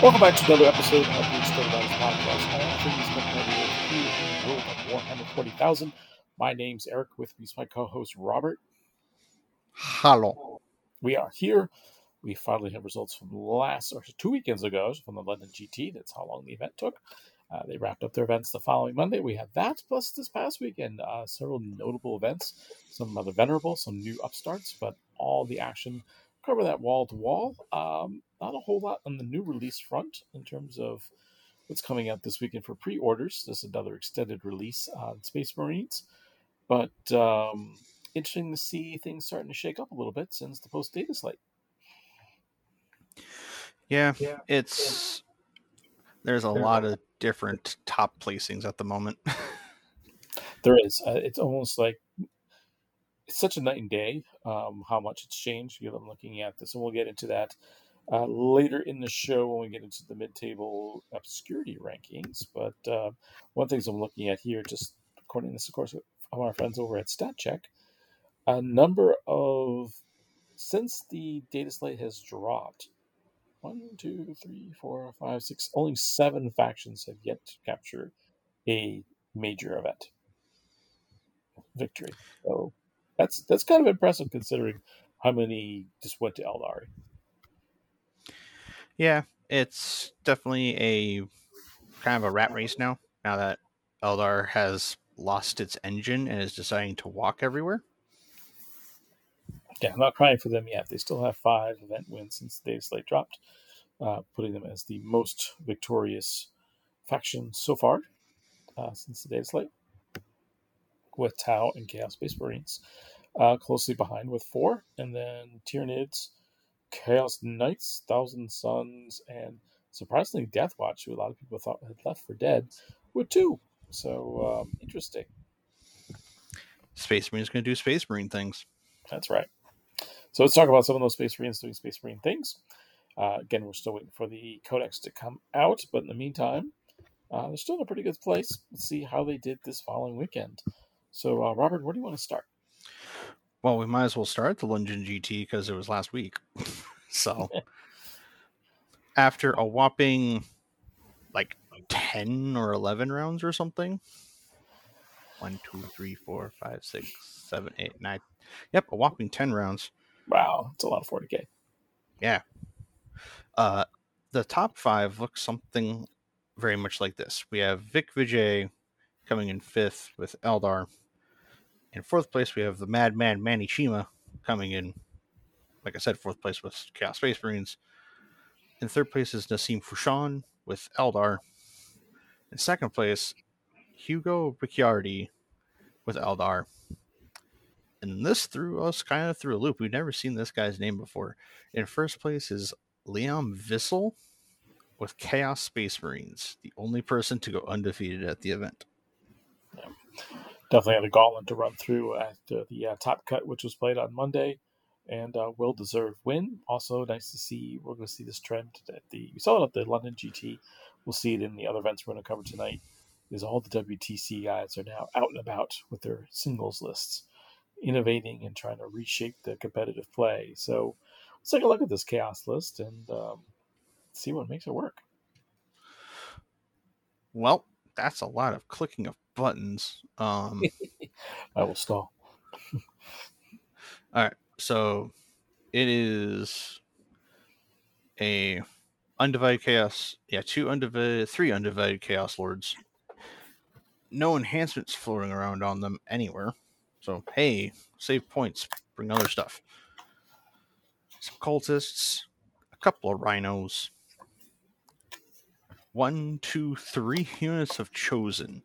Welcome back to another episode of the Extended Battles Podcast. All things competitive here in the world of Warhammer 40,000. My name's Eric. With me is my co-host Robert. Hello. We are here. We finally have results from last or two weekends ago from the London GT. That's how long the event took. Uh, they wrapped up their events the following Monday. We had that plus this past weekend uh, several notable events, some rather venerable, some new upstarts, but all the action cover that wall to wall. Um, not a whole lot on the new release front in terms of what's coming out this weekend for pre-orders. This is another extended release on Space Marines, but um, interesting to see things starting to shake up a little bit since the post data slate. Yeah, yeah. it's there's a lot of different top placings at the moment. there is. Uh, it's almost like it's such a night and day um, how much it's changed. You know, I'm looking at this, and we'll get into that uh, later in the show when we get into the mid-table obscurity rankings. But uh, one thing I'm looking at here, just according to this, of course, of our friends over at StatCheck, a number of since the data slate has dropped, one, two, three, four, five, six. Only seven factions have yet to capture a major event victory. So that's that's kind of impressive considering how many just went to Aeldari. Yeah, it's definitely a kind of a rat race now. Now that Eldar has lost its engine and is deciding to walk everywhere. Yeah, I'm not crying for them yet. They still have five event wins since the data slate dropped, uh, putting them as the most victorious faction so far uh, since the data slate, with Tau and Chaos Space Marines uh, closely behind with four, and then Tyranids, Chaos Knights, Thousand Sons, and surprisingly Deathwatch, who a lot of people thought had left for dead, with two. So um, interesting. Space Marine's going to do Space Marine things. That's right. So let's talk about some of those Space Marines doing Space Marine things. Uh, again, we're still waiting for the Codex to come out, but in the meantime, uh, they're still in a pretty good place. Let's see how they did this following weekend. So, uh, Robert, where do you want to start? Well, we might as well start the London GT because it was last week. so, after a whopping like 10 or 11 rounds or something, one, two, three, four, five, six, seven, eight, nine. Yep, a whopping 10 rounds. Wow, it's a lot of 40k. Yeah. Uh, the top five looks something very much like this. We have Vic Vijay coming in fifth with Eldar. In fourth place, we have the Madman Manny Chima coming in, like I said, fourth place with Chaos Space Marines. In third place is Nassim Fushan with Eldar. In second place, Hugo Ricciardi with Eldar and this threw us kind of through a loop. We've never seen this guy's name before. In first place is Liam Vissel with Chaos Space Marines, the only person to go undefeated at the event. Definitely had a gauntlet to run through after the uh, top cut, which was played on Monday, and uh, well deserved win. Also, nice to see we're going to see this trend at the we saw it at the London GT. We'll see it in the other events we're going to cover tonight. Is all the WTC guys are now out and about with their singles lists innovating and trying to reshape the competitive play. So let's take a look at this chaos list and um, see what makes it work. Well, that's a lot of clicking of buttons. Um, I will stall. all right, so it is a undivided chaos. Yeah, two undivided, three undivided chaos lords. No enhancements floating around on them anywhere. So hey, save points, bring other stuff. Some cultists, a couple of rhinos. One, two, three units of chosen.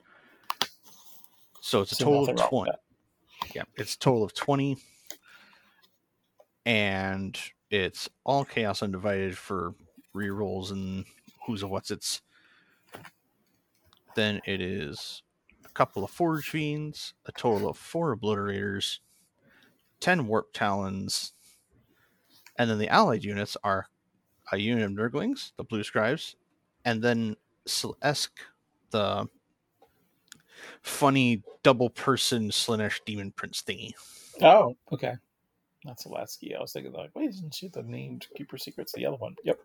So it's a total of twenty. Yeah, it's a total of twenty. And it's all chaos undivided for rerolls and who's a what's it's. Then it is a couple of Forge Fiends, a total of four Obliterators, 10 Warp Talons, and then the allied units are a unit of Nurglings, the Blue Scribes, and then Shalaxi, the funny double person Slaanesh Demon Prince thingy. Oh, okay. That's Alaski. I was thinking like, wait, isn't she the named Keeper Secrets? The other one. Yep.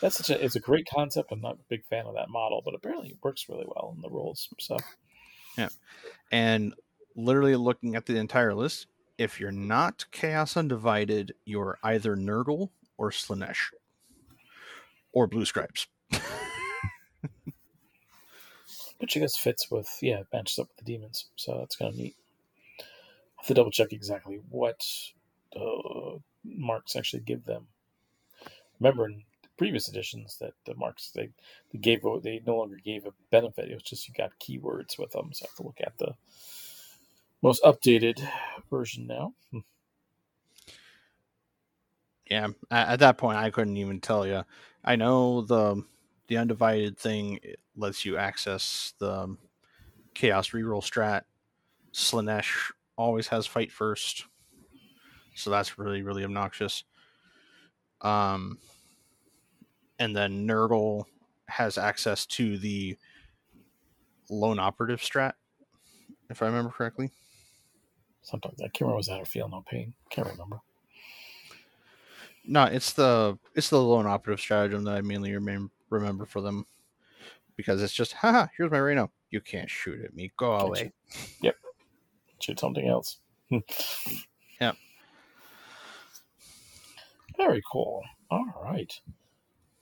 That's such a it's a great concept. I'm not a big fan of that model, but apparently it works really well in the rules. So Yeah. And literally looking at the entire list, if you're not Chaos Undivided, you're either Nurgle or Slaanesh. Or Blue Scribes. Which I guess fits with yeah, matches up with the demons. So that's kind of neat. I have to double check exactly what uh, marks actually give them. Remember in previous editions that the marks they, they gave they no longer gave a benefit. It was just you got keywords with them. So I have to look at the most updated version now. Hmm. Yeah, at that point, I couldn't even tell you. I know the the undivided thing lets you access the chaos reroll strat. Slaanesh always has fight first, so that's really really obnoxious. Um, and then Nurgle has access to the lone operative strat, if I remember correctly. Sometimes I can't remember was that or feel no pain. Can't remember. No, it's the it's the lone operative stratagem that I mainly remember remember for them because it's just, haha, here's my Reno. You can't shoot at me. Go away. Yep. Shoot something else. Yep. Very cool. All right.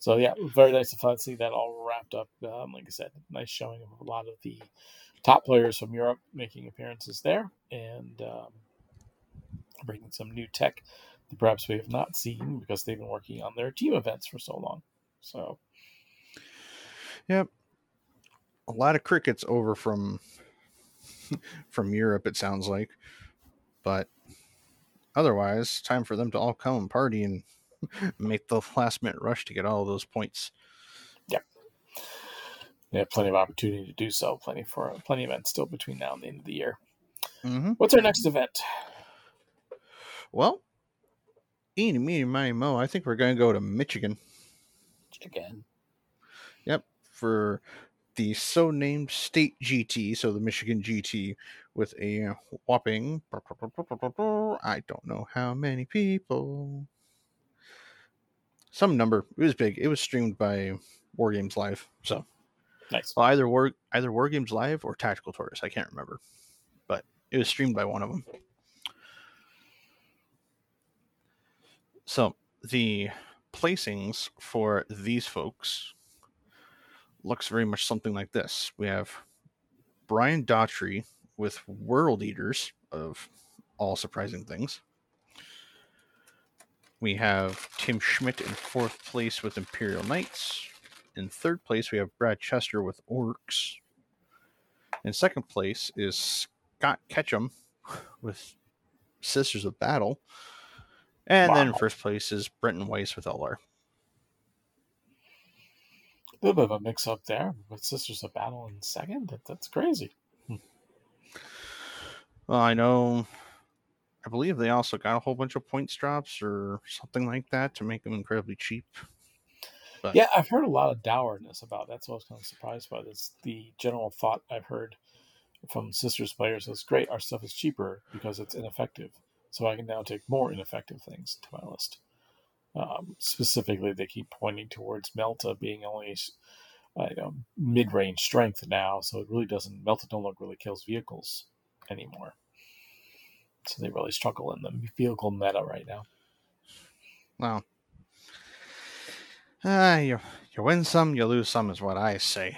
So yeah, very nice to finally see that all wrapped up. Um, like I said, nice showing of a lot of the top players from Europe making appearances there and um, bringing some new tech that perhaps we have not seen because they've been working on their team events for so long. So Yep. A lot of crickets over from from Europe, it sounds like. But otherwise, time for them to all come and party and make the last minute rush to get all those points. they have plenty of opportunity to do so. Plenty for plenty of events still between now and the end of the year. Mm-hmm. What's our next event? Well, eeny, meeny, miny, mo, I think we're going to go to Michigan. Again. For the so named state GT, so the Michigan GT, with a whopping I don't know how many people. Some number. It was big. It was streamed by War Games Live. So Nice. well, either War either War Games Live or Tactical Tortoise. I can't remember, but it was streamed by one of them. So the placings for these folks looks very much something like this. We have Brian Daughtry with World Eaters of all surprising things. We have Tim Schmidt in fourth place with Imperial Knights. In third place, we have Brad Chester with Orcs. In second place is Scott Ketchum with Sisters of Battle. And then in first place is Brenton Weiss with Eldar. Little bit of a mix up there with Sisters of Battle in second. That, that's crazy. Hmm. Well, I know. I believe they also got a whole bunch of points drops or something like that to make them incredibly cheap. But Yeah, I've heard a lot of dourness about. That's what I was kind of surprised by. This the general thought I've heard from Sisters players is great. Our stuff is cheaper because it's ineffective, so I can now take more ineffective things to my list. Um, specifically, they keep pointing towards Melta being only uh, you know, mid-range strength now, so it really doesn't. Melta no longer really kills vehicles anymore, so they really struggle in the vehicle meta right now. well, ah, you you win some, you lose some, is what I say.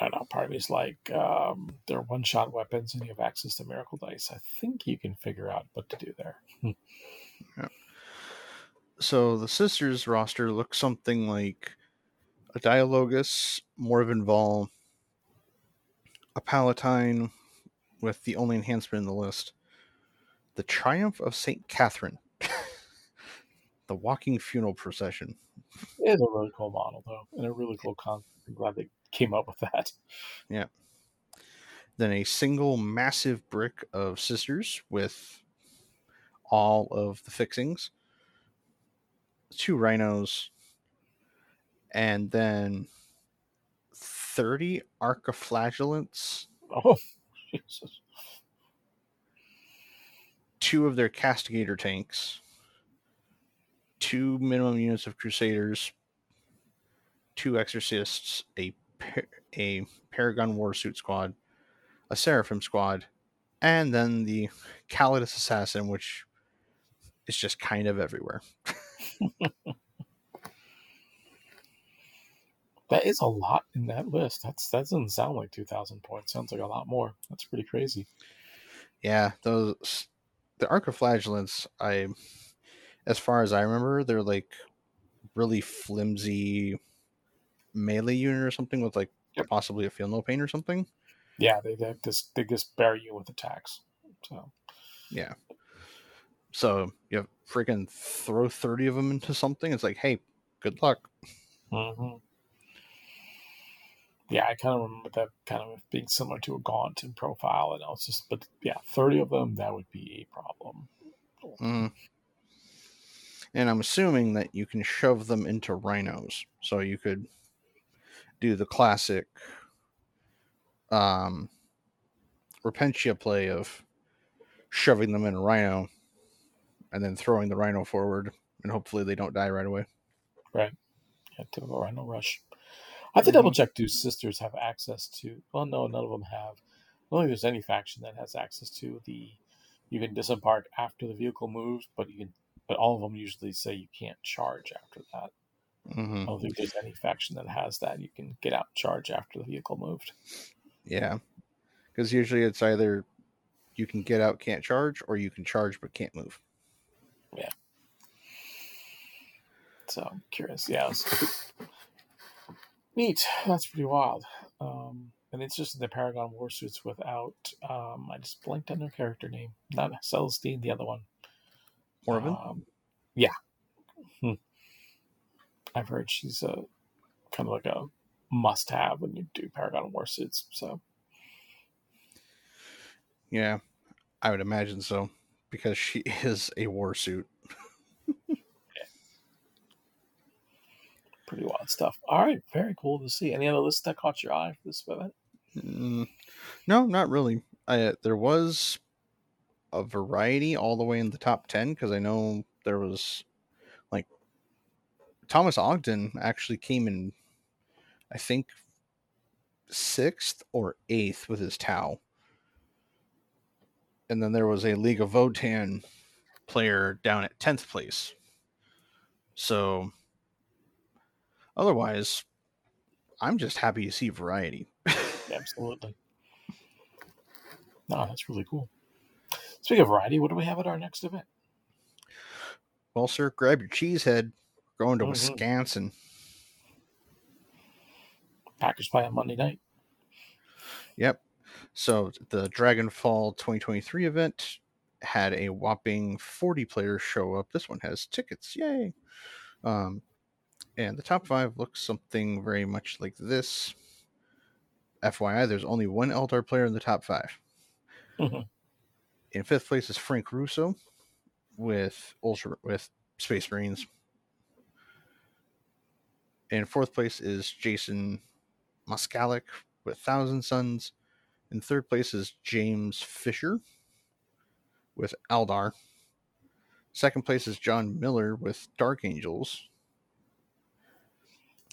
I don't know, part of me's like, um, they're one shot weapons and you have access to miracle dice. I think you can figure out what to do there. So the sisters roster looks something like a Dialogus, Morvenn Vahl, a Palatine with the only enhancement in the list, the Triumph of Saint Katherine, the Walking Funeral Procession, It is a really cool model, though, and a really cool concept. I'm glad they came up with that. Yeah. Then a single massive brick of sisters with all of the fixings, two rhinos, and then 30 arcoflagellants, Oh, Jesus. two of their castigator tanks, two minimum units of crusaders, two exorcists, a a Paragon Warsuit squad, a Seraphim squad, and then the Calidus assassin, which is just kind of everywhere. that is a lot in that list. That's that doesn't sound like two thousand points. Sounds like a lot more. That's pretty crazy. Yeah, those the Arcoflagellants. I, as far as I remember, they're like really flimsy melee unit or something with like yep. possibly a feel no pain or something. Yeah, they, they just they just bury you with attacks. So yeah. So you freaking throw thirty of them into something. It's like, hey, good luck. Mm-hmm. Yeah, I kind of remember that kind of being similar to a gaunt in profile, and I was just, but yeah, thirty of them that would be a problem. Mm. And I'm assuming that you can shove them into rhinos, so you could do the classic um, Repentia play of shoving them in a rhino and then throwing the rhino forward, and hopefully they don't die right away. Right. Yeah, typical rhino rush. I have to double check. Do sisters have access to? Well, no, none of them have. I don't think there's any faction that has access to the. You can disembark after the vehicle moves, but you can. But all of them usually say you can't charge after that. Mm-hmm. I don't think there's any faction that has that. You can get out and charge after the vehicle moved. Yeah, because usually it's either you can get out, can't charge, or you can charge but can't move. Yeah. So I'm curious. Yeah. Neat. That's pretty wild. Um, and it's just the Paragon Warsuits without. Um, I just blanked on their character name. Not Celestine, the other one. Morvenn? Um, yeah. Hmm. I've heard she's a kind of like a must have when you do Paragon Warsuits. So, yeah, I would imagine so because she is a warsuit. Pretty wild stuff. All right, very cool to see. Any other lists that caught your eye for this event? Mm, no, not really. I, uh, there was a variety all the way in the top 10 because I know there was like Thomas Ogden actually came in, I think, sixth or eighth with his Tau and then there was a League of Votann player down at 10th place. So otherwise, I'm just happy to see variety. Absolutely. No, that's really cool. Speaking of variety, what do we have at our next event? Well, sir, grab your cheese head. We're going to mm-hmm. Wisconsin. Packers play on Monday night. Yep. So the Dragonfall 2023 event had a whopping 40 players show up. This one has tickets. Yay. Um, and the top five looks something very much like this. FYI, there's only one Eldar player in the top 5 mm-hmm. In fifth place is Frank Russo with Ultra with Space Marines. In fourth place is Jason Moskalik with Thousand Sons. In third place is James Fisher with Eldar. Second place is John Miller with Dark Angels.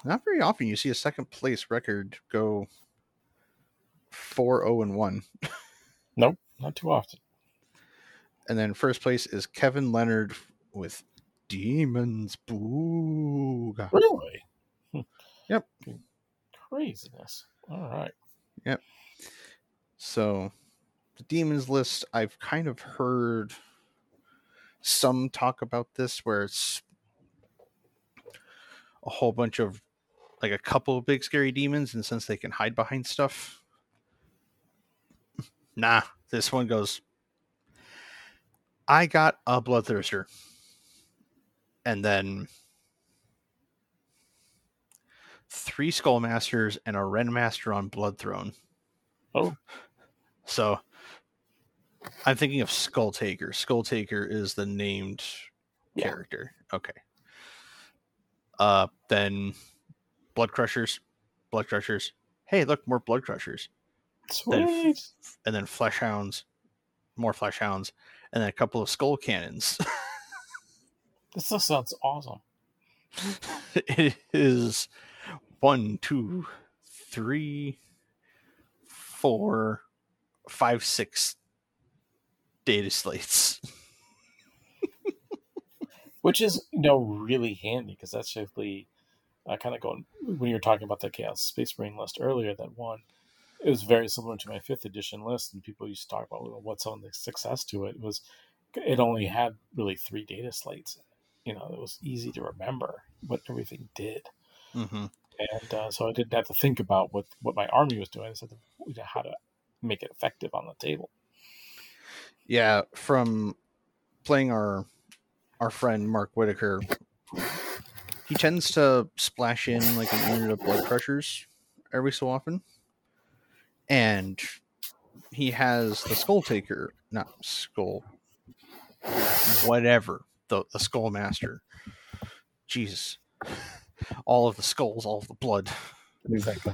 Not very often you see a second place record go 4 0 and 1. Nope, not too often. And then first place is Kevin Leonard with Demons Booga. Really? Hmm. Yep. Craziness. All right. Yep. So, the demons list, I've kind of heard some talk about this where it's a whole bunch of like a couple of big scary demons, and since they can hide behind stuff, nah, this one goes. I got a bloodthirster, and then three skull masters and a Rendmaster on blood throne. Oh, so I'm thinking of Skull Taker. Skull Taker is the named yeah. character. Okay. Uh then Blood Crushers. Blood Crushers. Hey, look, more Blood Crushers. Sweet. And then Flesh Hounds. More Flesh Hounds. And then a couple of Skull Cannons. this stuff sounds awesome. it is one, two, three, four, five, six data slates. which is you know really handy because that's actually uh, kind of going when you were talking about the chaos space marine list earlier that one it was very similar to my fifth edition list and people used to talk about well, what's on the success to it. it was it only had really three data slates you know it was easy to remember what everything did Mm-hmm. and uh, so i didn't have to think about what what my army was doing i said how to make it effective on the table Yeah, from playing our our friend Mark Whitaker, he tends to splash in like an unit of blood crushers every so often, and he has the skull taker, not skull, whatever the the skull master. Jesus, all of the skulls, all of the blood. exactly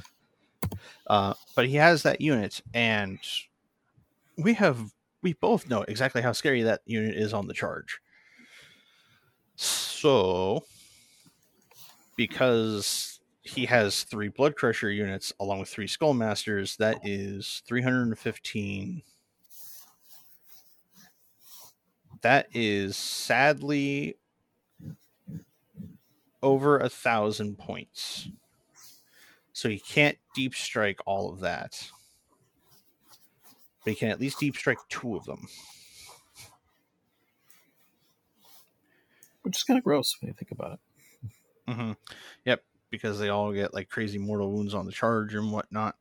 Uh, but he has that unit, and we have we both know exactly how scary that unit is on the charge. So, because he has three blood crusher units along with three skull masters, that is 315. That is sadly over a thousand points. So he can't deep strike all of that. But he can at least deep strike two of them. which is kind of gross when you think about it Mm-hmm. Yep, because they all get like crazy mortal wounds on the charge and whatnot.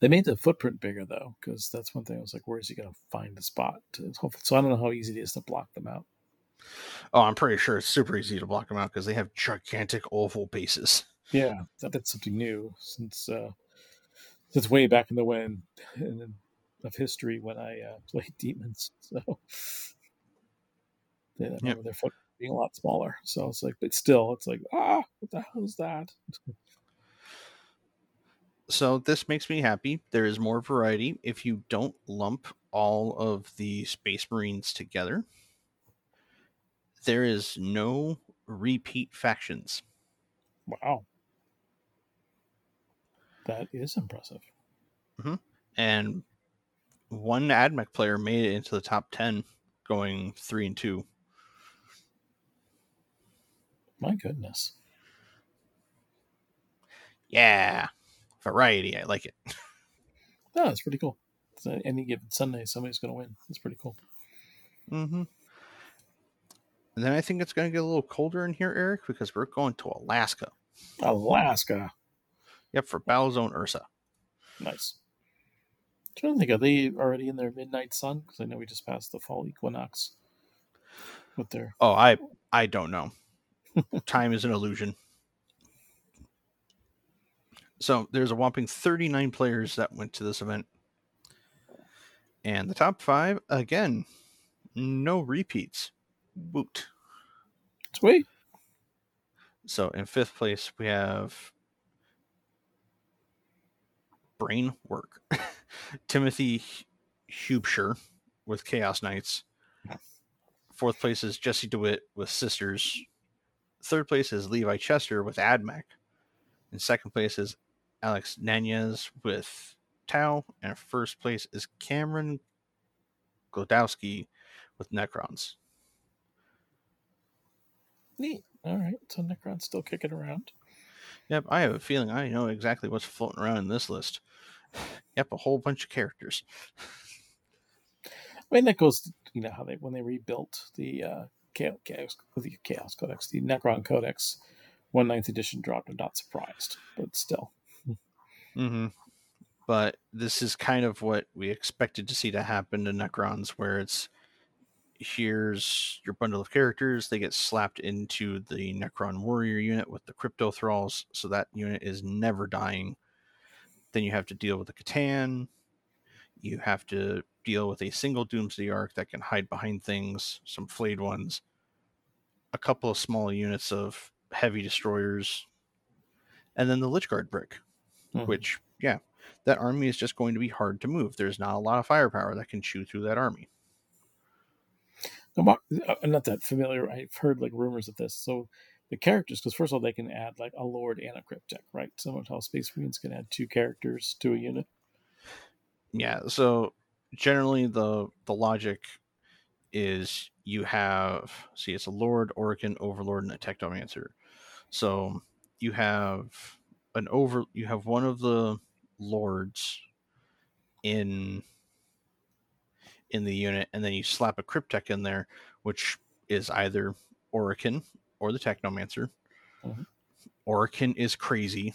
They made the footprint bigger though, because that's one thing I was like, where is he going to find the spot? To, so I don't know how easy it is to block them out. Oh, I'm pretty sure it's super easy to block them out because they have gigantic oval bases. Yeah, that, that's something new since uh, since way back in the when in, of history when I uh, played demons. So they I remember their foot being a lot smaller. So it's like, but still, it's like, ah, what the hell is that? So this makes me happy. There is more variety if you don't lump all of the Space Marines together. There is no repeat factions. Wow, that is impressive. and one AdMech player made it into the top 10 going 3 and 2 My goodness. yeah variety i like it No, it's pretty cool. So any given Sunday, somebody's going to win. It's pretty cool. mm-hmm. and then i think it's going to get a little colder in here eric because we're going to alaska Alaska, yep for battle zone ursa nice. i trying to think, are they already in their midnight sun? Because I know we just passed the fall equinox with their. oh i i don't know time is an illusion so there's a whopping 39 players that went to this event and the top five again no repeats woot Sweet. So in fifth place, we have Brain Work. Timothy Hubsher with Chaos Knights. Fourth place is Jesse DeWitt with Sisters. Third place is Levi Chester with AdMech. And second place is Alex Nunez with Tau. And first place is Cameron Glodowski with Necrons. Neat. All right. So Necron's still kicking around. Yep, I have a feeling I know exactly what's floating around in this list. Yep, a whole bunch of characters. I mean, that goes, to, you know, how they, when they rebuilt the uh, Chaos, Chaos, Codex, the Necron Codex, one ninth edition dropped. I'm not surprised, but still. Mm-hmm. But this is kind of what we expected to see to happen to Necrons, where it's here's your bundle of characters. They get slapped into the Necron Warrior unit with the Crypto Thralls, so that unit is never dying. Then you have to deal with the C'tan. You have to deal with a single Doomsday Ark that can hide behind things, some flayed ones, a couple of small units of heavy destroyers, and then the Lichguard brick Mhm. which yeah that army is just going to be hard to move there's not a lot of firepower that can chew through that army I'm not- that familiar. I've heard like rumors of this. So the characters because first of all they can add like a lord and a cryptek, right? Similar to how Space Marines can add two characters to a unit. Yeah, so generally the the logic is you have see it's a lord, Orikan, overlord, and a technomancer. So you have an over you have one of the lords in in the unit, and then you slap a cryptek in there, which is either Orikan or the technomancer. Mhm. Orikan is crazy.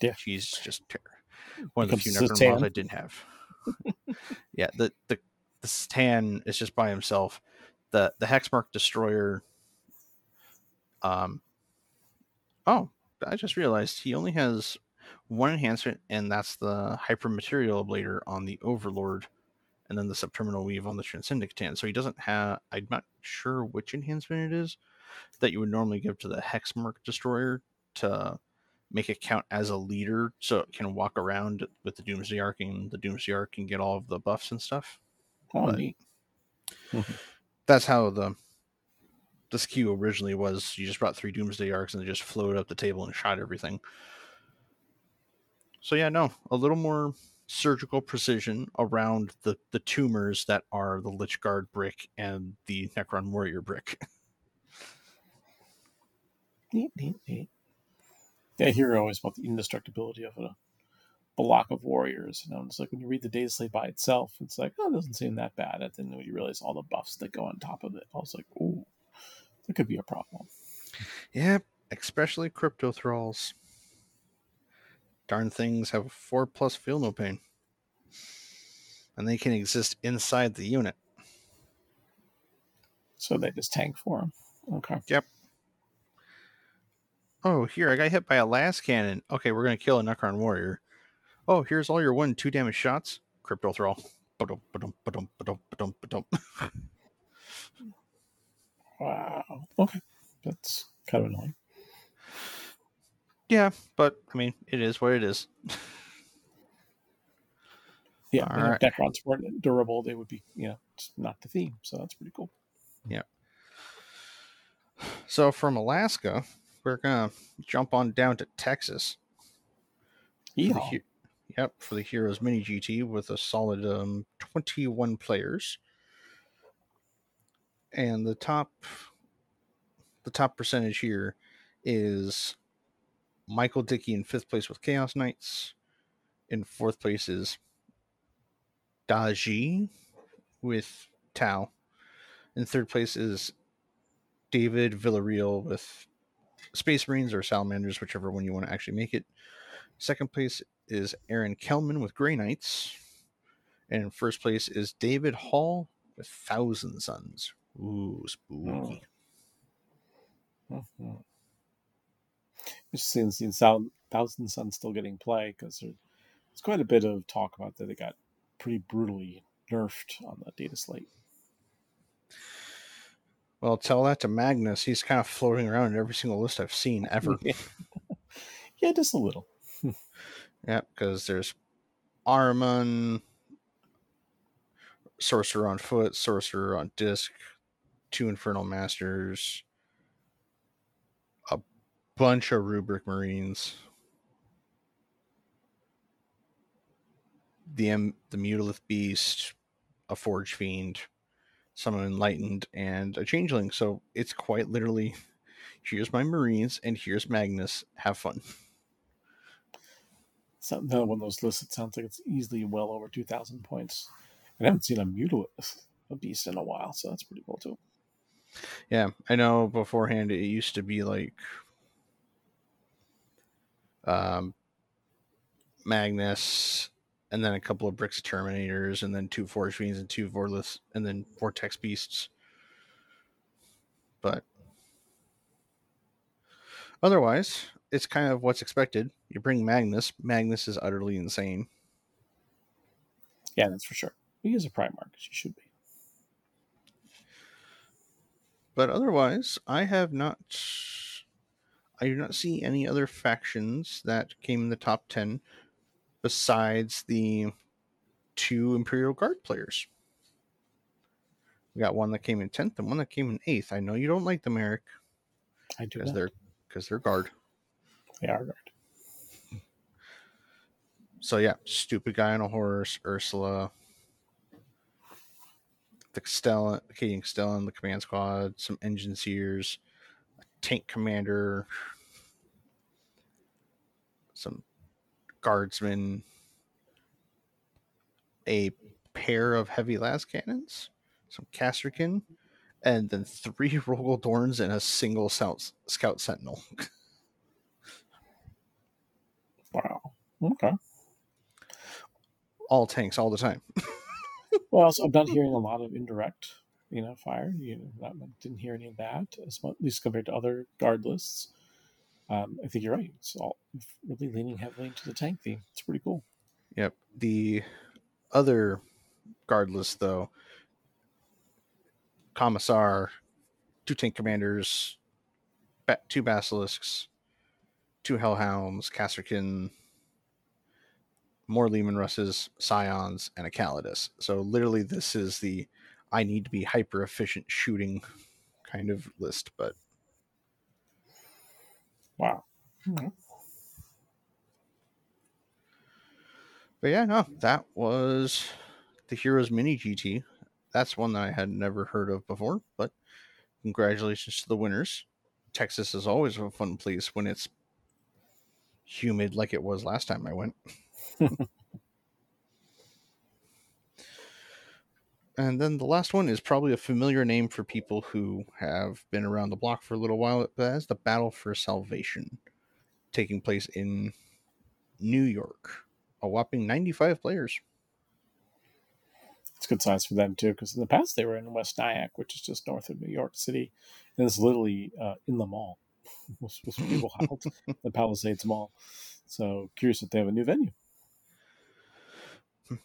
Yeah. she's just ter- one of the few Necron I didn't have. yeah, the the the Stan is just by himself. The the Hexmark destroyer. Um. Oh, I just realized he only has one enhancement, and that's the hyper material ablator on the Overlord, and then the sempiternal weave on the Transcendent C'tan. So he doesn't have. I'm not sure which enhancement it is that you would normally give to the Hexmark destroyer to make it count as a leader, so it can walk around with the Doomsday Ark, and the Doomsday Ark can get all of the buffs and stuff Oh, But- neat. that's how the the skew originally was. You just brought three Doomsday Arks and they just floated up the table and shot everything. So yeah, no, a little more surgical precision around the the tumors that are the Lich Guard brick and the Necron Warrior brick. Neat, neat, neat. Yeah, I hear always about the indestructibility of a block of warriors. You know, it's like when you read the Data Slate by itself, it's like, oh, it doesn't seem that bad. And then when you realize all the buffs that go on top of it, I was like, ooh, that could be a problem. Yep, especially crypto thralls. Darn things have four plus feel no pain. And they can exist inside the unit. So they just tank for them. Okay. Oh, here, I got hit by a lascannon. Okay, we're gonna kill a Necron warrior. Oh, here's all your one two damage shots. Crypto thrall. Wow. Okay. That's kind of annoying. Yeah, but I mean, it is what it is. Yeah. All if right. Necrons weren't durable, they would be, you know, not the theme. So that's pretty cool. Yeah. So from Alaska, we're gonna jump on down to Texas. Yeah. yep, for the Heroes Mini GT with a solid um, 21 players. And the top the top percentage here is Michael Dickey in fifth place with Chaos Knights. In fourth place is Daji with Tau. In third place is David Villarreal with Space Marines or Salamanders, whichever one you want to actually make it. Second place is Aaron Kelman with Grey Knights. And first place is David Hall with Thousand Sons. Ooh, spooky. Mhm. Just seeing, seeing Thousand Sons still getting play because there's quite a bit of talk about that they got pretty brutally nerfed on the data slate. Well, tell that to Magnus. He's kind of floating around in every single list I've seen ever. yeah, just a little. yeah, because there's Ahriman, Sorcerer on foot, Sorcerer on disc, two Infernal Masters, a bunch of Rubric Marines, the M- the Mutalith Beast, a Forge Fiend, some Enlightened, and a Changeling. So it's quite literally here's my Marines and here's Magnus. Have fun. It's not- another one of those lists. It sounds like it's easily well over two thousand points. And I haven't seen a mutilus, a beast in a while, so that's pretty cool too. Yeah, I know beforehand it used to be like um Magnus and then a couple of bricks of Terminators and then two Forge Fiends and two Vorlith and then Vortex Beasts. But otherwise, it's kind of what's expected. You bring Magnus, Magnus is utterly insane. Yeah, that's for sure. He is a Primarch, as you should be. But otherwise, I have not. I do not see any other factions that came in the top 10 besides the two Imperial Guard players. We got one that came in 10th and one that came in 8th. I know you don't like them, Eric. I do because they're because they're guard. They are guard. So yeah, stupid guy on a horse, Ursula, the Stellan, the command squad, some Enginseers, a tank commander, some guardsmen, a pair of heavy las cannons, some Kasrkin, and then three Rogal Dorns and a single scout, scout sentinel. Wow. Okay. All tanks all the time. Well, also, I'm not hearing a lot of indirect, you know, fire. You know, not, didn't hear any of that, as much, at least compared to other guard lists. Um, I think you're right. It's all really leaning heavily into the tank theme. It's pretty cool. Yep. The other guard list, though, Commissar, two tank commanders, two basilisks, two hellhounds, Kasrkin, more Leman Russes, Scions, and a Calidus. So literally, this is the I need to be hyper efficient shooting kind of list. But Wow. Mhm. but yeah, no, that was the Heroes Mini GT. That's one that I had never heard of before. But congratulations to the winners. Texas is always a fun place when it's humid like it was last time I went. and then the last one is probably a familiar name for people who have been around the block for a little while. But that's the Battle for Salvation, taking place in New York. A whopping 95 players. It's good size for them too, because in the past they were in West Nyack, which is just north of New York City, and it's literally uh, in the mall. was, was pretty wild, the Palisades Mall. So curious if they have a new venue.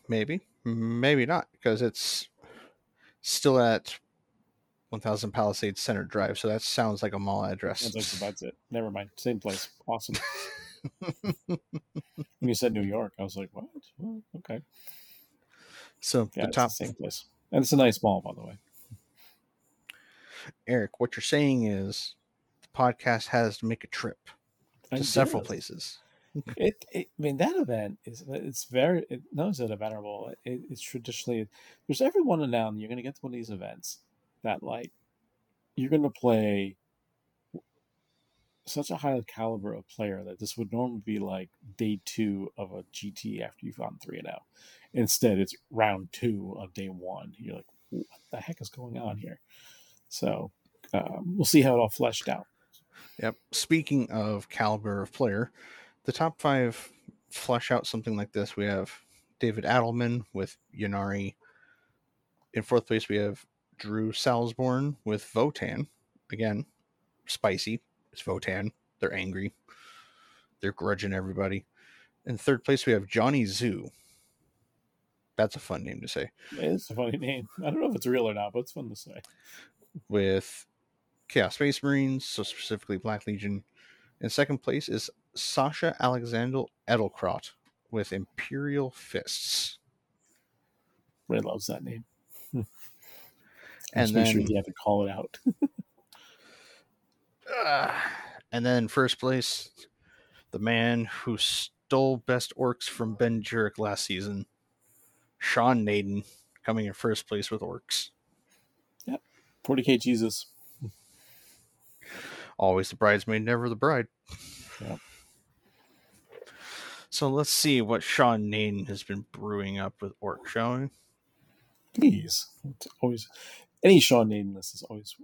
Maybe, maybe not, because it's still at 1000 Palisades Center Drive. So that sounds like a mall address. Like that's it. Never mind. Same place. Awesome. when you said New York, I was like, what? Well, okay. So Yeah, the top, the same place. And it's a nice mall, by the way. Eric, what you're saying is the podcast has to make a trip to several there is- places. It, it, I mean, that event is it's very it knows it a venerable. It, it's traditionally there's every one and now and you're going to get to one of these events that like you're going to play such a high caliber of player that this would normally be like day two of a GT after you've gone three and out. Instead, it's round two of day one. You're like, what the heck is going on here? So um, we'll see how it all fleshed out. Yep. Speaking of caliber of player, the top five flesh out something like this. We have David Adelman with Ynnari. In fourth place, we have Drew Salzborn with Votann. Again, spicy. It's Votann. They're angry. They're grudging everybody. In third place, we have Johnny Zoo. That's a fun name to say. It's a funny name. I don't know if it's real or not, but it's fun to say. with Chaos Space Marines, so specifically Black Legion. In second place is Sasha Alexander Edelkrot with Imperial Fists. Ray loves that name. And Just make sure then- he had to call it out. Ah. and then first place, the man who stole best orcs from Ben Jurek last season, Sean Naden, coming in first place with orcs. Yep. 40k Jesus. Always the bridesmaid, never the bride. Yep. So let's see what Sean Naden has been brewing up with orc, shall we? Please. It's always any Sean Naden list is always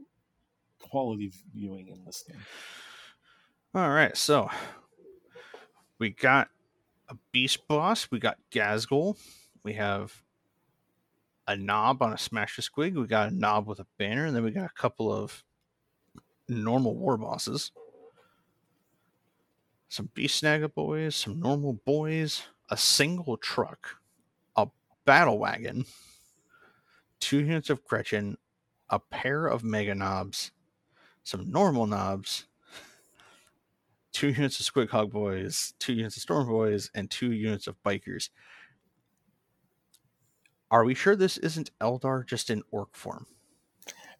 quality viewing and listening. All right, so we got a beast boss, we got Ghazghkull, we have a Nob on a smash a squig, we got a Nob with a banner, and then we got a couple of normal war bosses. Some Beastsnagga boys, some normal boys, a single truck, a battle wagon, two units of Gretchin, a pair of Meganobz, some normal Nobz, two units of Squig Hog Boys, two units of Storm Boys, and two units of Bikers. Are we sure this isn't Eldar just in orc form?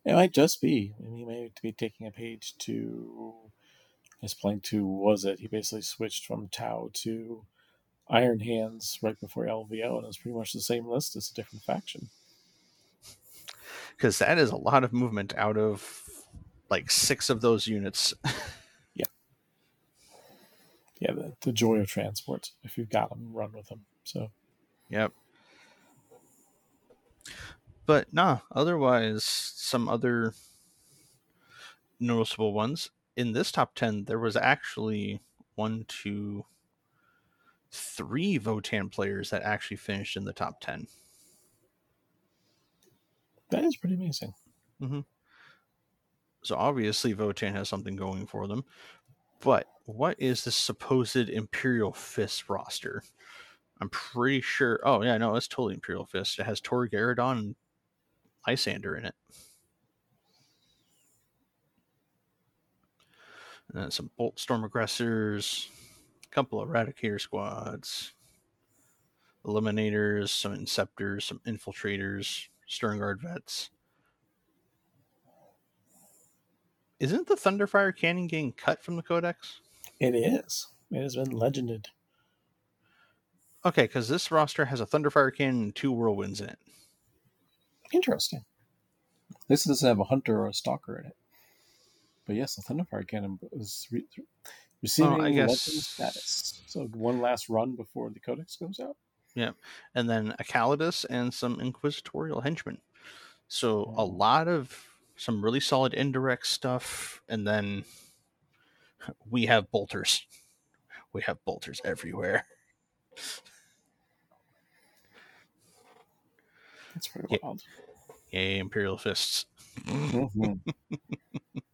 It might just be. He may be taking a page to his playing to was it? He basically switched from Tau to Iron Hands right before LVO, and it was pretty much the same list as a different faction. Because that is a lot of movement out of like six of those units. yeah. Yeah, the, the joy of transport. If you've got them, run with them. So. Yep. But nah, otherwise, some other noticeable ones. In this top 10, there was actually one, two, three Votann players that actually finished in the top 10. That is pretty amazing. Mm-hmm. So obviously, Votann has something going for them. But what is the supposed Imperial Fist roster? I'm pretty sure. Oh, yeah, no, it's totally Imperial Fist. It has Tor Garadon and Lysander in it. And some Boltstorm Aggressors, a couple of Eradicator squads, Eliminators, some Inceptors, some Infiltrators, Sternguard vets. Isn't the Thunderfire cannon getting cut from the Codex? It is. It has been legended. Okay, because this roster has a Thunderfire cannon and two Whirlwinds in it. Interesting. This doesn't have a hunter or a stalker in it. But yes, the Thunderfire cannon is re- receiving oh, I guess... status. So one last run before the Codex goes out. Yeah, and then a Callidus and some Inquisitorial henchmen. So a lot of some really solid indirect stuff, and then we have bolters. We have bolters everywhere. That's pretty wild. Yay, Imperial Fists. Mm-hmm.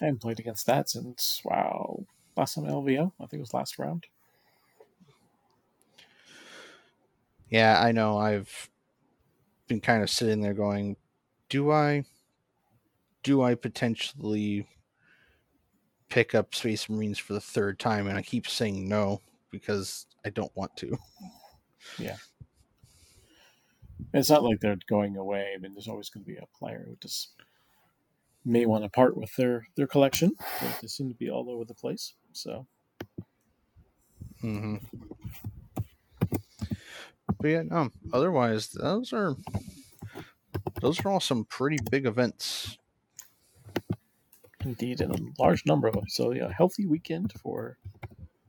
I haven't played against that since, wow, last time LVO. I think it was last round. Yeah, I know. I've been kind of sitting there going, do I do I potentially pick up Space Marines for the third time? And I keep saying no because I don't want to. Yeah. It's not like they're going away. I mean, there's always going to be a player who just may want to part with their their collection. They seem to be all over the place. So. Hmm. But yeah, no. Otherwise, those are those are all some pretty big events. Indeed, and a large number of them. So yeah, healthy weekend for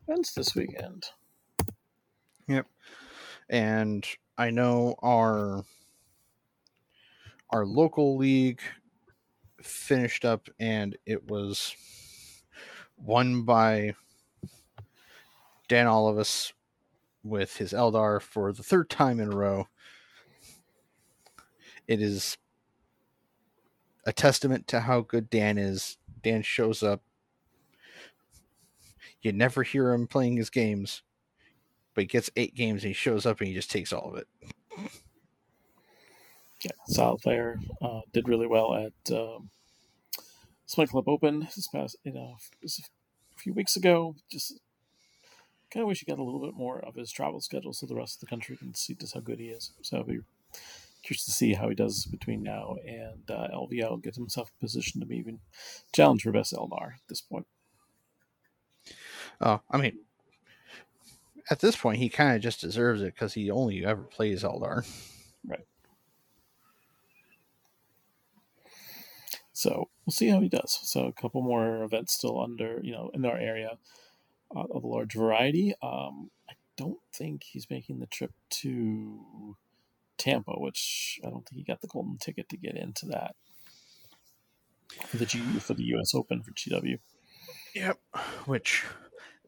events this weekend. Yep. And I know our our local league finished up and it was won by Dan Olivas with his Eldar for the third time in a row. It is a testament to how good Dan is. Dan shows up. You never hear him playing his games, but he gets eight games and he shows up and he just takes all of it. Yeah, solid player. Uh, did really well at um, Smite Club Open this past, you know, a few weeks ago. Just kind of wish he got a little bit more of his travel schedule so the rest of the country can see just how good he is. So it'll be curious to see how he does between now and uh, LVO. Get himself in position to maybe challenge for best Eldar at this point. Oh, I mean, at this point, he kind of just deserves it because he only ever plays Eldar. Right. So we'll see how he does. So a couple more events still under, you know, in our area uh, of a large variety. Um, I don't think he's making the trip to Tampa, which I don't think he got the golden ticket to get into that for the G for the U.S. Open for GW. Yep, which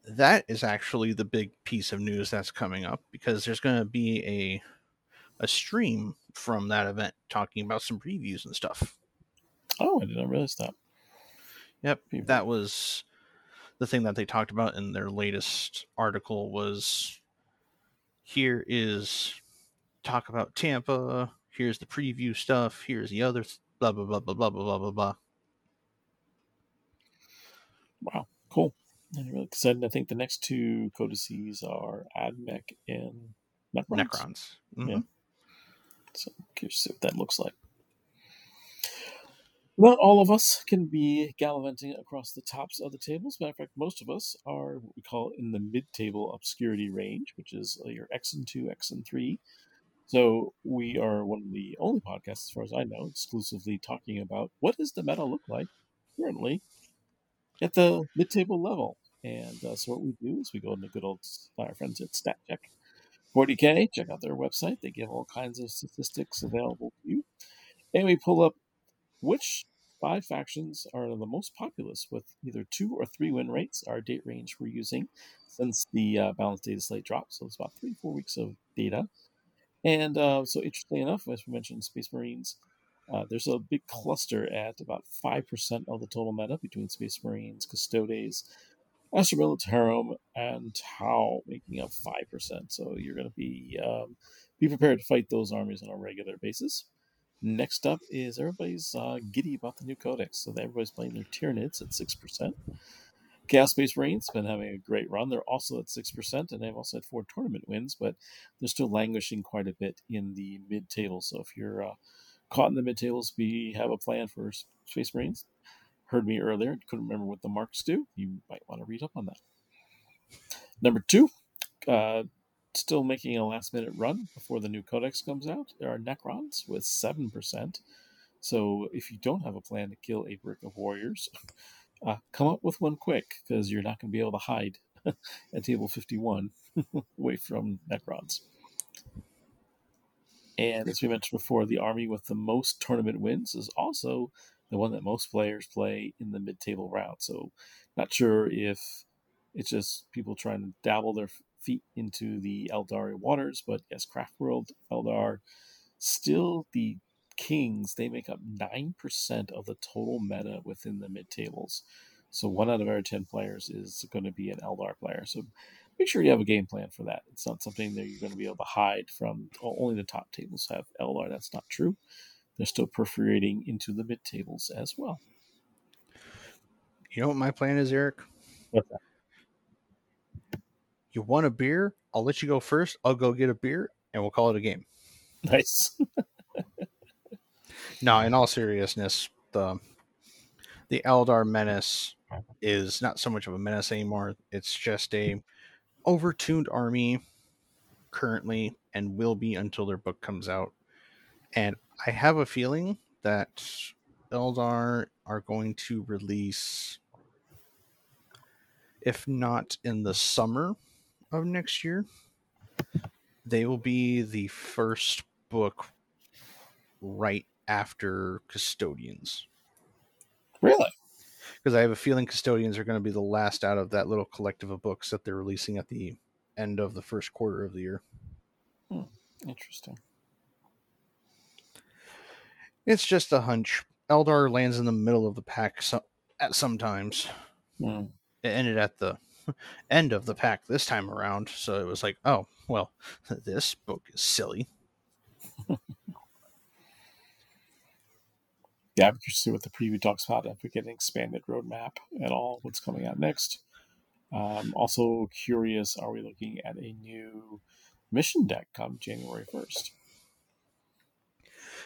that is actually the big piece of news that's coming up because there's going to be a a stream from that event talking about some previews and stuff. Oh, I didn't realize that. Yep, that was the thing that they talked about in their latest article was here is talk about Tampa. Here's the preview stuff. Here's the other blah blah blah blah blah blah blah blah. Wow, cool. I'm really excited. I think the next two codices are Admech and Necrons. Necrons. Mm-hmm. Yeah. So I'm curious what that looks like. Not all of us can be gallivanting across the tops of the tables. Matter of fact, most of us are what we call in the mid-table obscurity range, which is your X and two, X and three. So we are one of the only podcasts, as far as I know, exclusively talking about what does the meta look like currently at the mid-table level. And uh, so what we do is we go into good old our friends at StatCheck 40K. Check out their website; they give all kinds of statistics available to you. And we pull up which five factions are the most populous with either two or three win rates. Our date range we're using since the uh, balanced data slate dropped, so it's about three four weeks of data. And uh, so, interestingly enough, as we mentioned, Space Marines, uh, there's a big cluster at about 5% of the total meta between Space Marines, Custodes, Astra Militarum, and Tau, making up 5%. So you're going to be um, be prepared to fight those armies on a regular basis. Next up is everybody's uh, giddy about the new codex. So everybody's playing their Tyranids at 6%. Chaos Space Marines been having a great run. They're also at 6%, and they've also had four tournament wins, but they're still languishing quite a bit in the mid table. So if you're uh, caught in the mid tables, we have a plan for Space Marines. Heard me earlier, couldn't remember what the marks do. You might want to read up on that. Number two, uh, still making a last minute run before the new codex comes out. There are Necrons with 7%. So if you don't have a plan to kill a brick of warriors, uh, come up with one quick because you're not going to be able to hide at table 51 away from Necrons. And as we mentioned before, the army with the most tournament wins is also the one that most players play in the mid table round. So, not sure if it's just people trying to dabble their feet into the Eldari waters, but yes, Craftworld, Eldar, still the kings, they make up 9% of the total meta within the mid tables. So one out of every 10 players is going to be an Eldar player. So make sure you have a game plan for that. It's not something that you're going to be able to hide from. Only the top tables have Eldar. That's not true. They're still perforating into the mid tables as well. You know what my plan is, Eric? What's that? You want a beer? I'll let you go first. I'll go get a beer and we'll call it a game. Nice. no, in all seriousness, the the Eldar menace is not so much of a menace anymore. It's just a overtuned army currently and will be until their book comes out. And I have a feeling that Eldar are going to release if not in the summer of next year, they will be the first book right after Custodians. Really? Because I have a feeling Custodians are going to be the last out of that little collective of books that they're releasing at the end of the first quarter of the year. Hmm. Interesting. It's just a hunch. Eldar lands in the middle of the pack so, at sometimes. Hmm. It ended at the end of the pack this time around. So it was like, oh, well, this book is silly. yeah, I'm curious to see what the preview talks about. If we get an expanded roadmap at all, what's coming out next. Um, also curious, are we looking at a new mission deck come January 1st?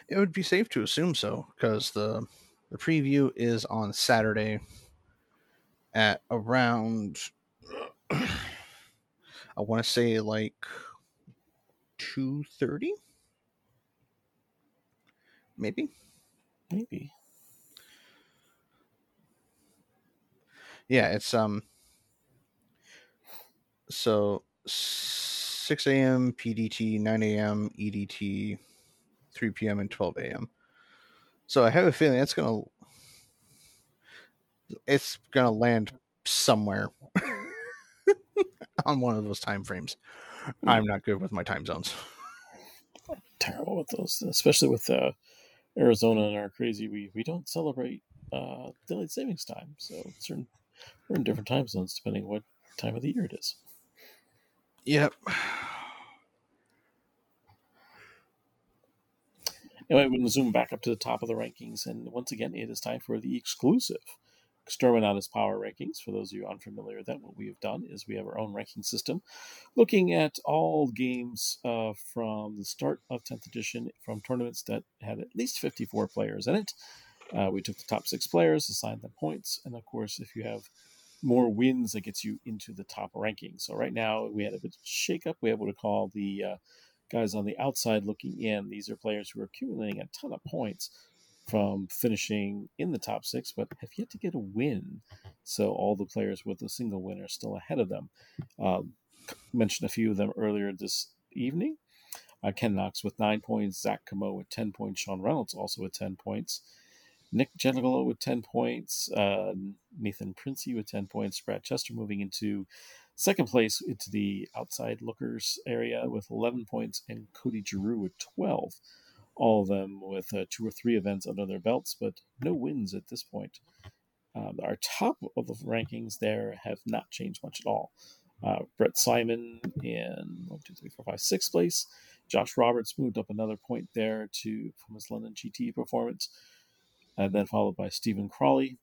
It would be safe to assume so because the the preview is on Saturday at around I want to say like 2:30 maybe. Maybe. Yeah it's um so 6 a.m pdt 9 a.m edt 3 p.m and 12 a.m so i have a feeling it's gonna it's gonna land somewhere on one of those time frames. I'm not good with my time zones. Terrible with those, especially with uh, Arizona and our crazy. We we don't celebrate uh, daylight savings time, so certain we're in different time zones depending what time of the year it is. Yep. Anyway, we can zoom back up to the top of the rankings, and once again, it is time for the exclusive Exterminatus Power Rankings. For those of you unfamiliar that, what we have done is we have our own ranking system looking at all games uh, from the start of 10th edition from tournaments that had at least 54 players in it. Uh, we took the top six players, assigned them points, and of course, if you have more wins, that gets you into the top ranking. So right now, we had a bit of shake up. We have what we call the uh, guys on the outside looking in. These are players who are accumulating a ton of points from finishing in the top six, but have yet to get a win. So all the players with a single win are still ahead of them. Um, mentioned a few of them earlier this evening. Uh, Ken Knox with nine points, Zach Camo with 10 points, Sean Reynolds also with 10 points, Nick Genigolo with 10 points, uh, Nathan Princey with 10 points, Brad Chester moving into second place into the outside lookers area with 11 points, and Cody Giroux with 12. All of them with uh, two or three events under their belts, but no wins at this point. Uh, our top of the rankings there have not changed much at all. Uh, Brett Simon in one, two, three, four, five, sixth place. Josh Roberts moved up another point there to from his London GT performance, and then followed by Stephen Crawley,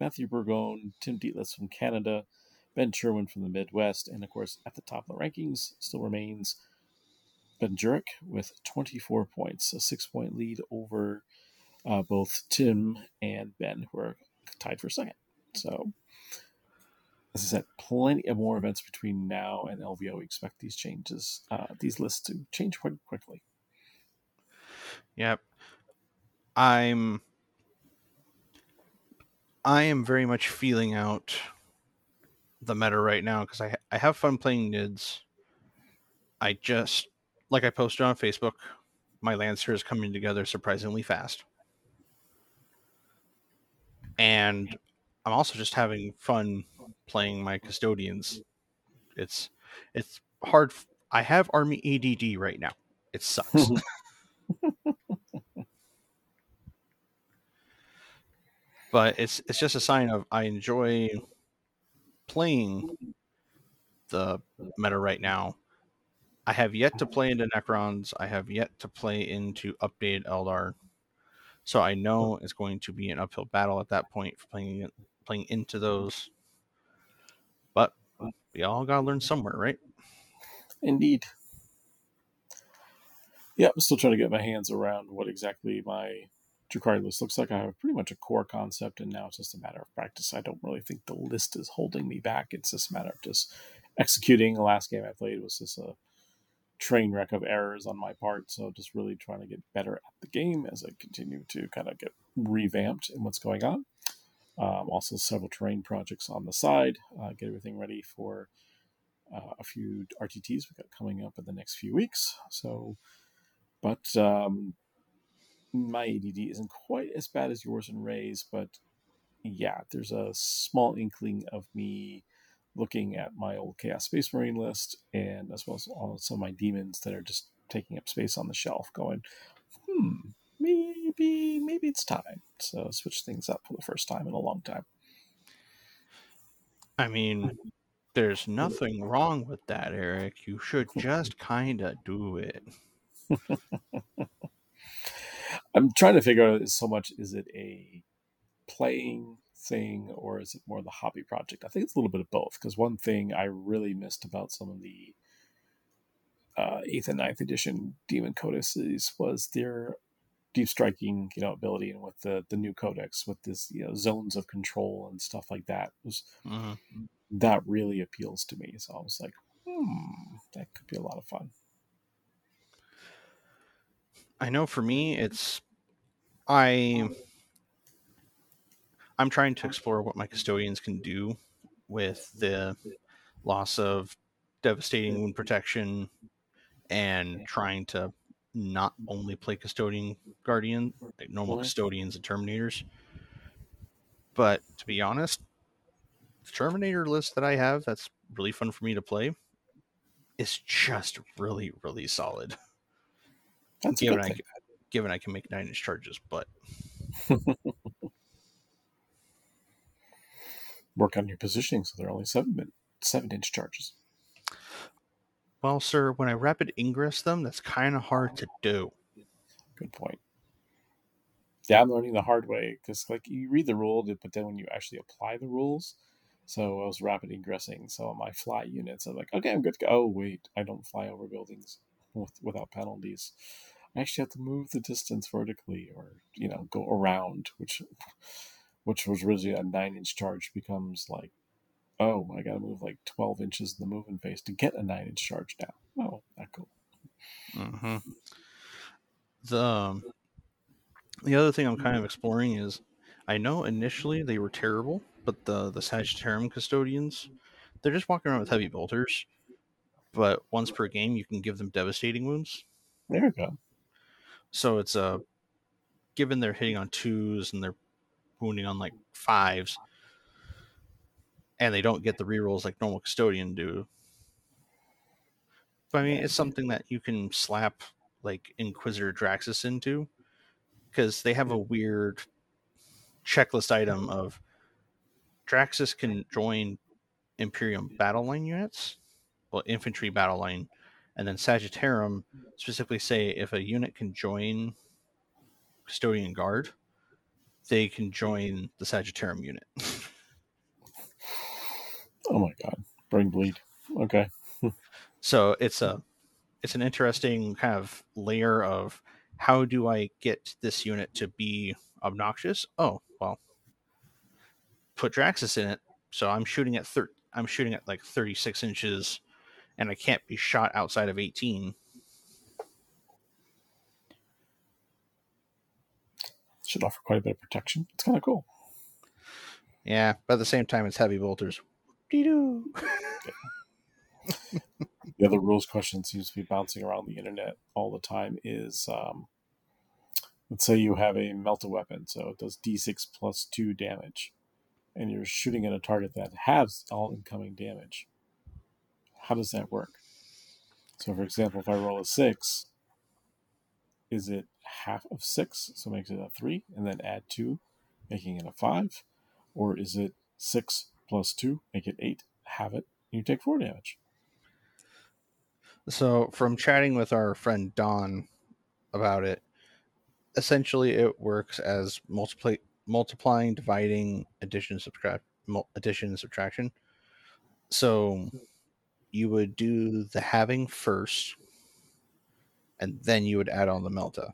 Matthew Burgone, Tim Dietlitz from Canada, Ben Sherwin from the Midwest, and of course at the top of the rankings still remains Ben Jurek with 24 points, a six-point lead over uh, both Tim and Ben, who are tied for second. So as I said, plenty of more events between now and LVO. We expect these changes, uh, these lists to change quite quickly. Yep. I'm I am very much feeling out the meta right now because I I have fun playing NIDS. I just like I posted on Facebook, my Lancer is coming together surprisingly fast. And I'm also just having fun playing my custodians. It's it's hard. I have army ADD right now. It sucks. but it's it's just a sign of I enjoy playing the meta right now. I have yet to oh. play into Necrons. I have yet to play into updated Eldar. So I oh. know it's going to be an uphill battle at that point for playing playing into those. But we all got to learn somewhere, right? Indeed. Yeah, I'm still trying to get my hands around what exactly my Drukhari list looks like. I have pretty much a core concept, and now it's just a matter of practice. I don't really think the list is holding me back. It's just a matter of just executing. The last game I played was just a train wreck of errors on my part. So just really trying to get better at the game as I continue to kind of get revamped in what's going on. Um, also, several terrain projects on the side. Uh, get everything ready for uh, a few RTTs we got coming up in the next few weeks. So, but um, my ADD isn't quite as bad as yours and Ray's, but yeah, there's a small inkling of me looking at my old Chaos Space Marine list and as well as all some of my demons that are just taking up space on the shelf, going, hmm, maybe maybe it's time. So switch things up for the first time in a long time. I mean, there's nothing wrong with that, Eric. You should just kind of do it. I'm trying to figure out so much is it a playing thing or is it more the hobby project? I think it's a little bit of both because one thing I really missed about some of the uh, eighth and ninth edition Demon Codices was their deep striking, you know, ability, and with the the new codex with this, you know, zones of control and stuff like that was mm-hmm. that really appeals to me. So I was like, hmm, that could be a lot of fun. I know for me, it's I I'm trying to explore what my custodians can do with the loss of devastating wound protection and trying to not only play custodian guardian like normal custodians and terminators. But to be honest the terminator list that i have that's really fun for me to play is just really really solid. That's given I, given i can make nine inch charges but work on your positioning so they're only seven seven inch charges well, sir, when I rapid ingress them, that's kind of hard to do. Good point. Yeah, I'm learning the hard way because, like, you read the rule, but then when you actually apply the rules, so I was rapid ingressing. So on my fly units, I'm like, okay, I'm good to go. Oh, wait, I don't fly over buildings with, without penalties. I actually have to move the distance vertically, or you know, go around, which which was originally a nine inch charge becomes like, oh, I got to move like twelve inches in the moving phase to get a nine inch charge now. Oh, that cool. Mm-hmm. The um, the other thing I'm kind of exploring is I know initially they were terrible, but the the Sagittarum custodians, they're just walking around with heavy bolters. But once per game, you can give them devastating wounds. There we go. So it's a uh, given they're hitting on twos and they're wounding on like fives, and they don't get the rerolls like normal custodian do. But I mean, it's something that you can slap like Inquisitor Draxus into because they have a mm-hmm. weird checklist item of Draxus can join Imperium battle line units, well, infantry battle line, and then Sagittarum specifically say if a unit can join Custodian Guard, they can join the Sagittarum unit. oh my god, brain bleed. Okay. so it's a it's an interesting kind of layer of how do I get this unit to be obnoxious? Oh, well, put Draxus in it. So I'm shooting at thir- I'm shooting at like 36 inches and I can't be shot outside of 18. Should offer quite a bit of protection. It's kind of cool. Yeah, but at the same time, it's heavy bolters. the other rules question seems to be bouncing around the internet all the time is um, let's say you have a melta weapon, so it does d6 plus 2 damage, and you're shooting at a target that has all incoming damage. How does that work? So, for example, if I roll a 6, is it half of 6, so makes it a 3, and then add 2, making it a 5? Or is it 6 plus 2, make it 8, have it, and you take 4 damage? So, from chatting with our friend Don about it, essentially it works as multiply multiplying, dividing, addition, subtract, addition, subtraction. So you would do the halving first, and then you would add on the melta.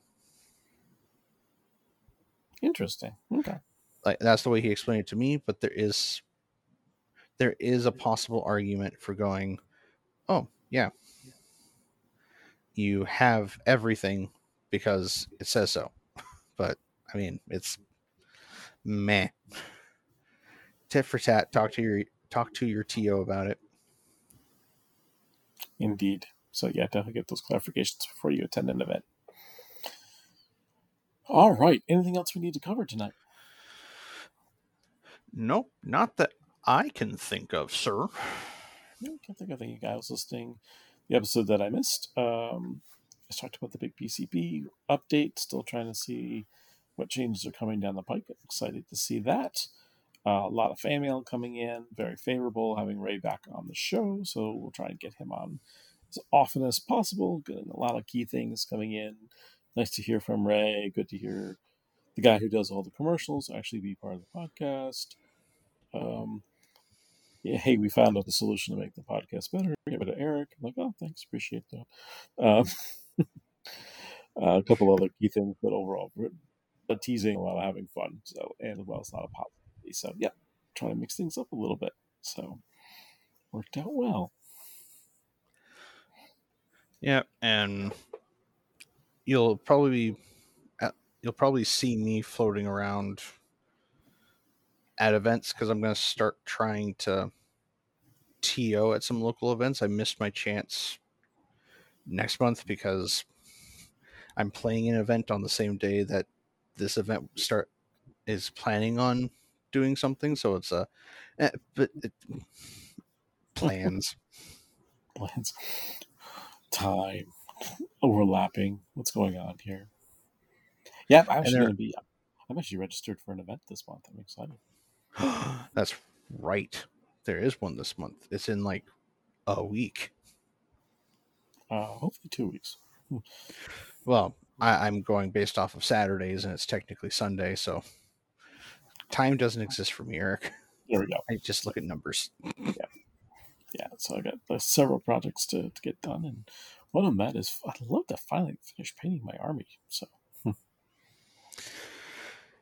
Interesting. Okay. Like that's the way he explained it to me, but there is there is a possible argument for going, oh yeah, you have everything because it says so. But I mean, it's meh. Tit for tat. Talk to your talk to your TO about it. Indeed. So yeah, definitely get those clarifications before you attend an event. All right. Anything else we need to cover tonight? Nope, not that I can think of, sir. I can't think of any guys listening the episode that I missed. Um, I talked about the big PCB update. Still trying to see what changes are coming down the pike. Excited to see that. Uh, a lot of fan mail coming in, very favorable. Having Ray back on the show, so we'll try and get him on as often as possible. Getting a lot of key things coming in. Nice to hear from Ray. Good to hear the guy who does all the commercials actually be part of the podcast. Um, yeah, hey, we found out the solution to make the podcast better. Give it to Eric. I'm like, oh, thanks, appreciate that. Um, uh, a couple other key things, but overall, a teasing while having fun. So, and well as a lot of positivity. So, yeah, trying to mix things up a little bit. So, worked out well. Yeah, and you'll probably you'll probably see me floating around at events because I'm going to start trying to TO at some local events. I missed my chance next month because I'm playing an event on the same day that this event start is planning on doing something. So it's a, eh, but it, plans, plans, time, overlapping. What's going on here? Yeah, I'm actually going to be. I'm actually registered for an event this month. I'm excited. That's right. There is one this month. It's in like a week. Uh, hopefully two weeks. Hmm. Well, I, am going based off of Saturdays, and it's technically Sunday, so time doesn't exist for me, Eric. There we go. I just look at numbers. Yeah, yeah. So I got uh, several projects to, to get done, and one of them is I'd love to finally finish painting my army. So.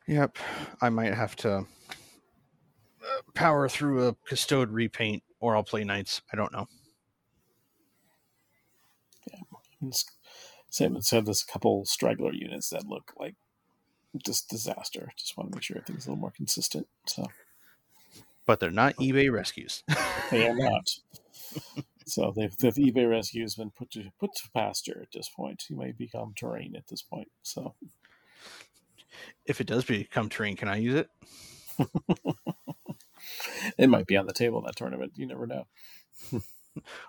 Yep, I might have to uh, power through a custode repaint, or I'll play knights. I don't know. Yeah, Sam said there's a couple straggler units that look like just disaster. Just want to make sure everything's a little more consistent. So, but they're not eBay rescues. they are not. So they've, the eBay rescues been put to put to pasture at this point. He may become terrain at this point. So if it does become terrain, can I use it? it might be on the table in that tournament. You never know.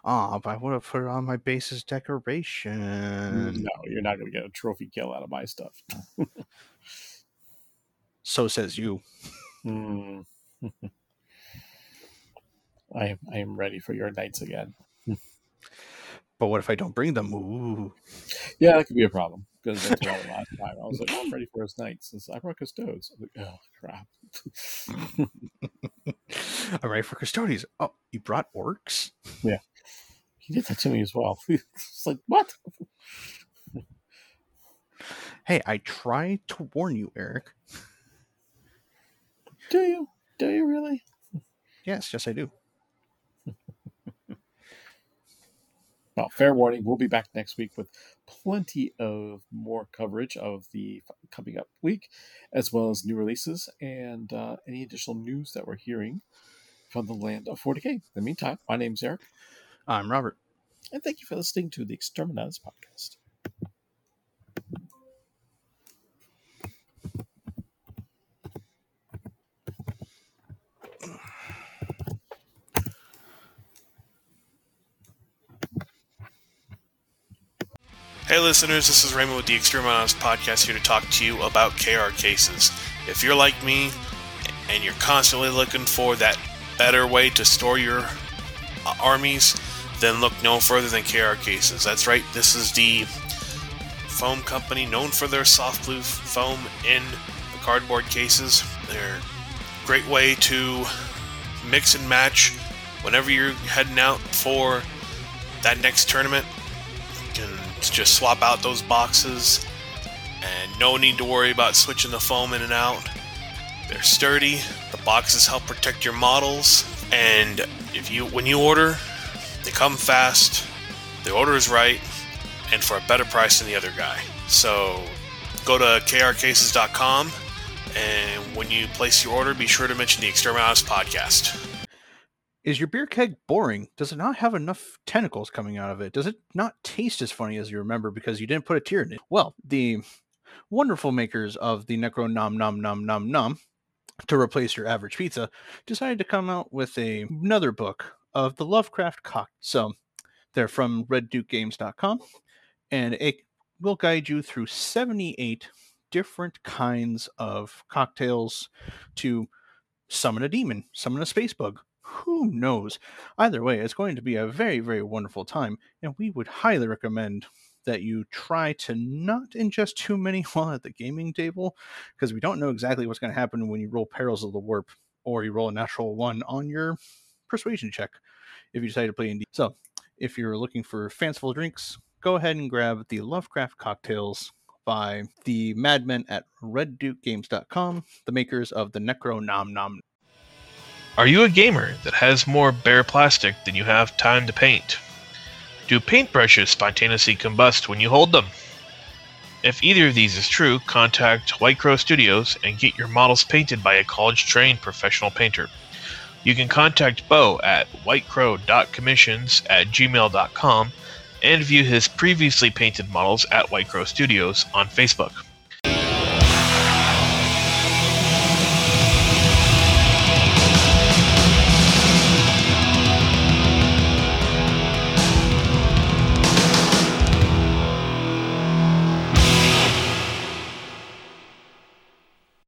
Ah, oh, but I would have put it on my base's decoration. No, you're not going to get a trophy kill out of my stuff. so says you. Mm. I am I am ready for your knights again. But what if I don't bring them? Ooh. Yeah, that could be a problem because that's what happened last time. I was like, oh, I'm ready for his knights. Since I brought custodes. I'm like, oh crap. I'm ready for custodians. Oh, you brought Orks? Yeah. He did that to me as well. it's like, what? hey, I tried to warn you, Eric. Do you? Do you really? Yes, yes, I do. Well, fair warning, we'll be back next week with plenty of more coverage of the coming up week, as well as new releases and uh, any additional news that we're hearing from the land of 40k. In the meantime, my name's Eric. I'm Robert. And thank you for listening to the Exterminatus podcast. Hey listeners, this is Raymond with the Exterminatus podcast here to talk to you about KR cases. If you're like me and you're constantly looking for that better way to store your uh, armies, then look no further than KR cases. That's right, this is the foam company known for their soft blue foam in the cardboard cases. They're a great way to mix and match whenever you're heading out for that next tournament just swap out those boxes and no need to worry about switching the foam in and out. They're sturdy, the boxes help protect your models, and if you when you order, they come fast, the order is right, and for a better price than the other guy. So go to krcases.com and when you place your order, be sure to mention the Exterminatus podcast. Is your beer keg boring? Does it not have enough tentacles coming out of it? Does it not taste as funny as you remember because you didn't put a tear in it? Well, the wonderful makers of the Necro Nom Nom Nom Nom Nom to replace your average pizza decided to come out with a, another book of the Lovecraft cock. So they're from reddukegames.com and it will guide you through 78 different kinds of cocktails to summon a demon, summon a space bug, who knows? Either way, it's going to be a very, very wonderful time, and we would highly recommend that you try to not ingest too many while at the gaming table, because we don't know exactly what's going to happen when you roll Perils of the Warp or you roll a natural one on your persuasion check if you decide to play D. So, if you're looking for fanciful drinks, go ahead and grab the Lovecraft cocktails by the madmen at reddukegames.com, the makers of the Necro Nom Nom. Are you a gamer that has more bare plastic than you have time to paint? Do paintbrushes spontaneously combust when you hold them? If either of these is true, contact White Crow Studios and get your models painted by a college trained professional painter. You can contact Bo at whitecrow.commissions at gmail.com and view his previously painted models at White Crow Studios on Facebook.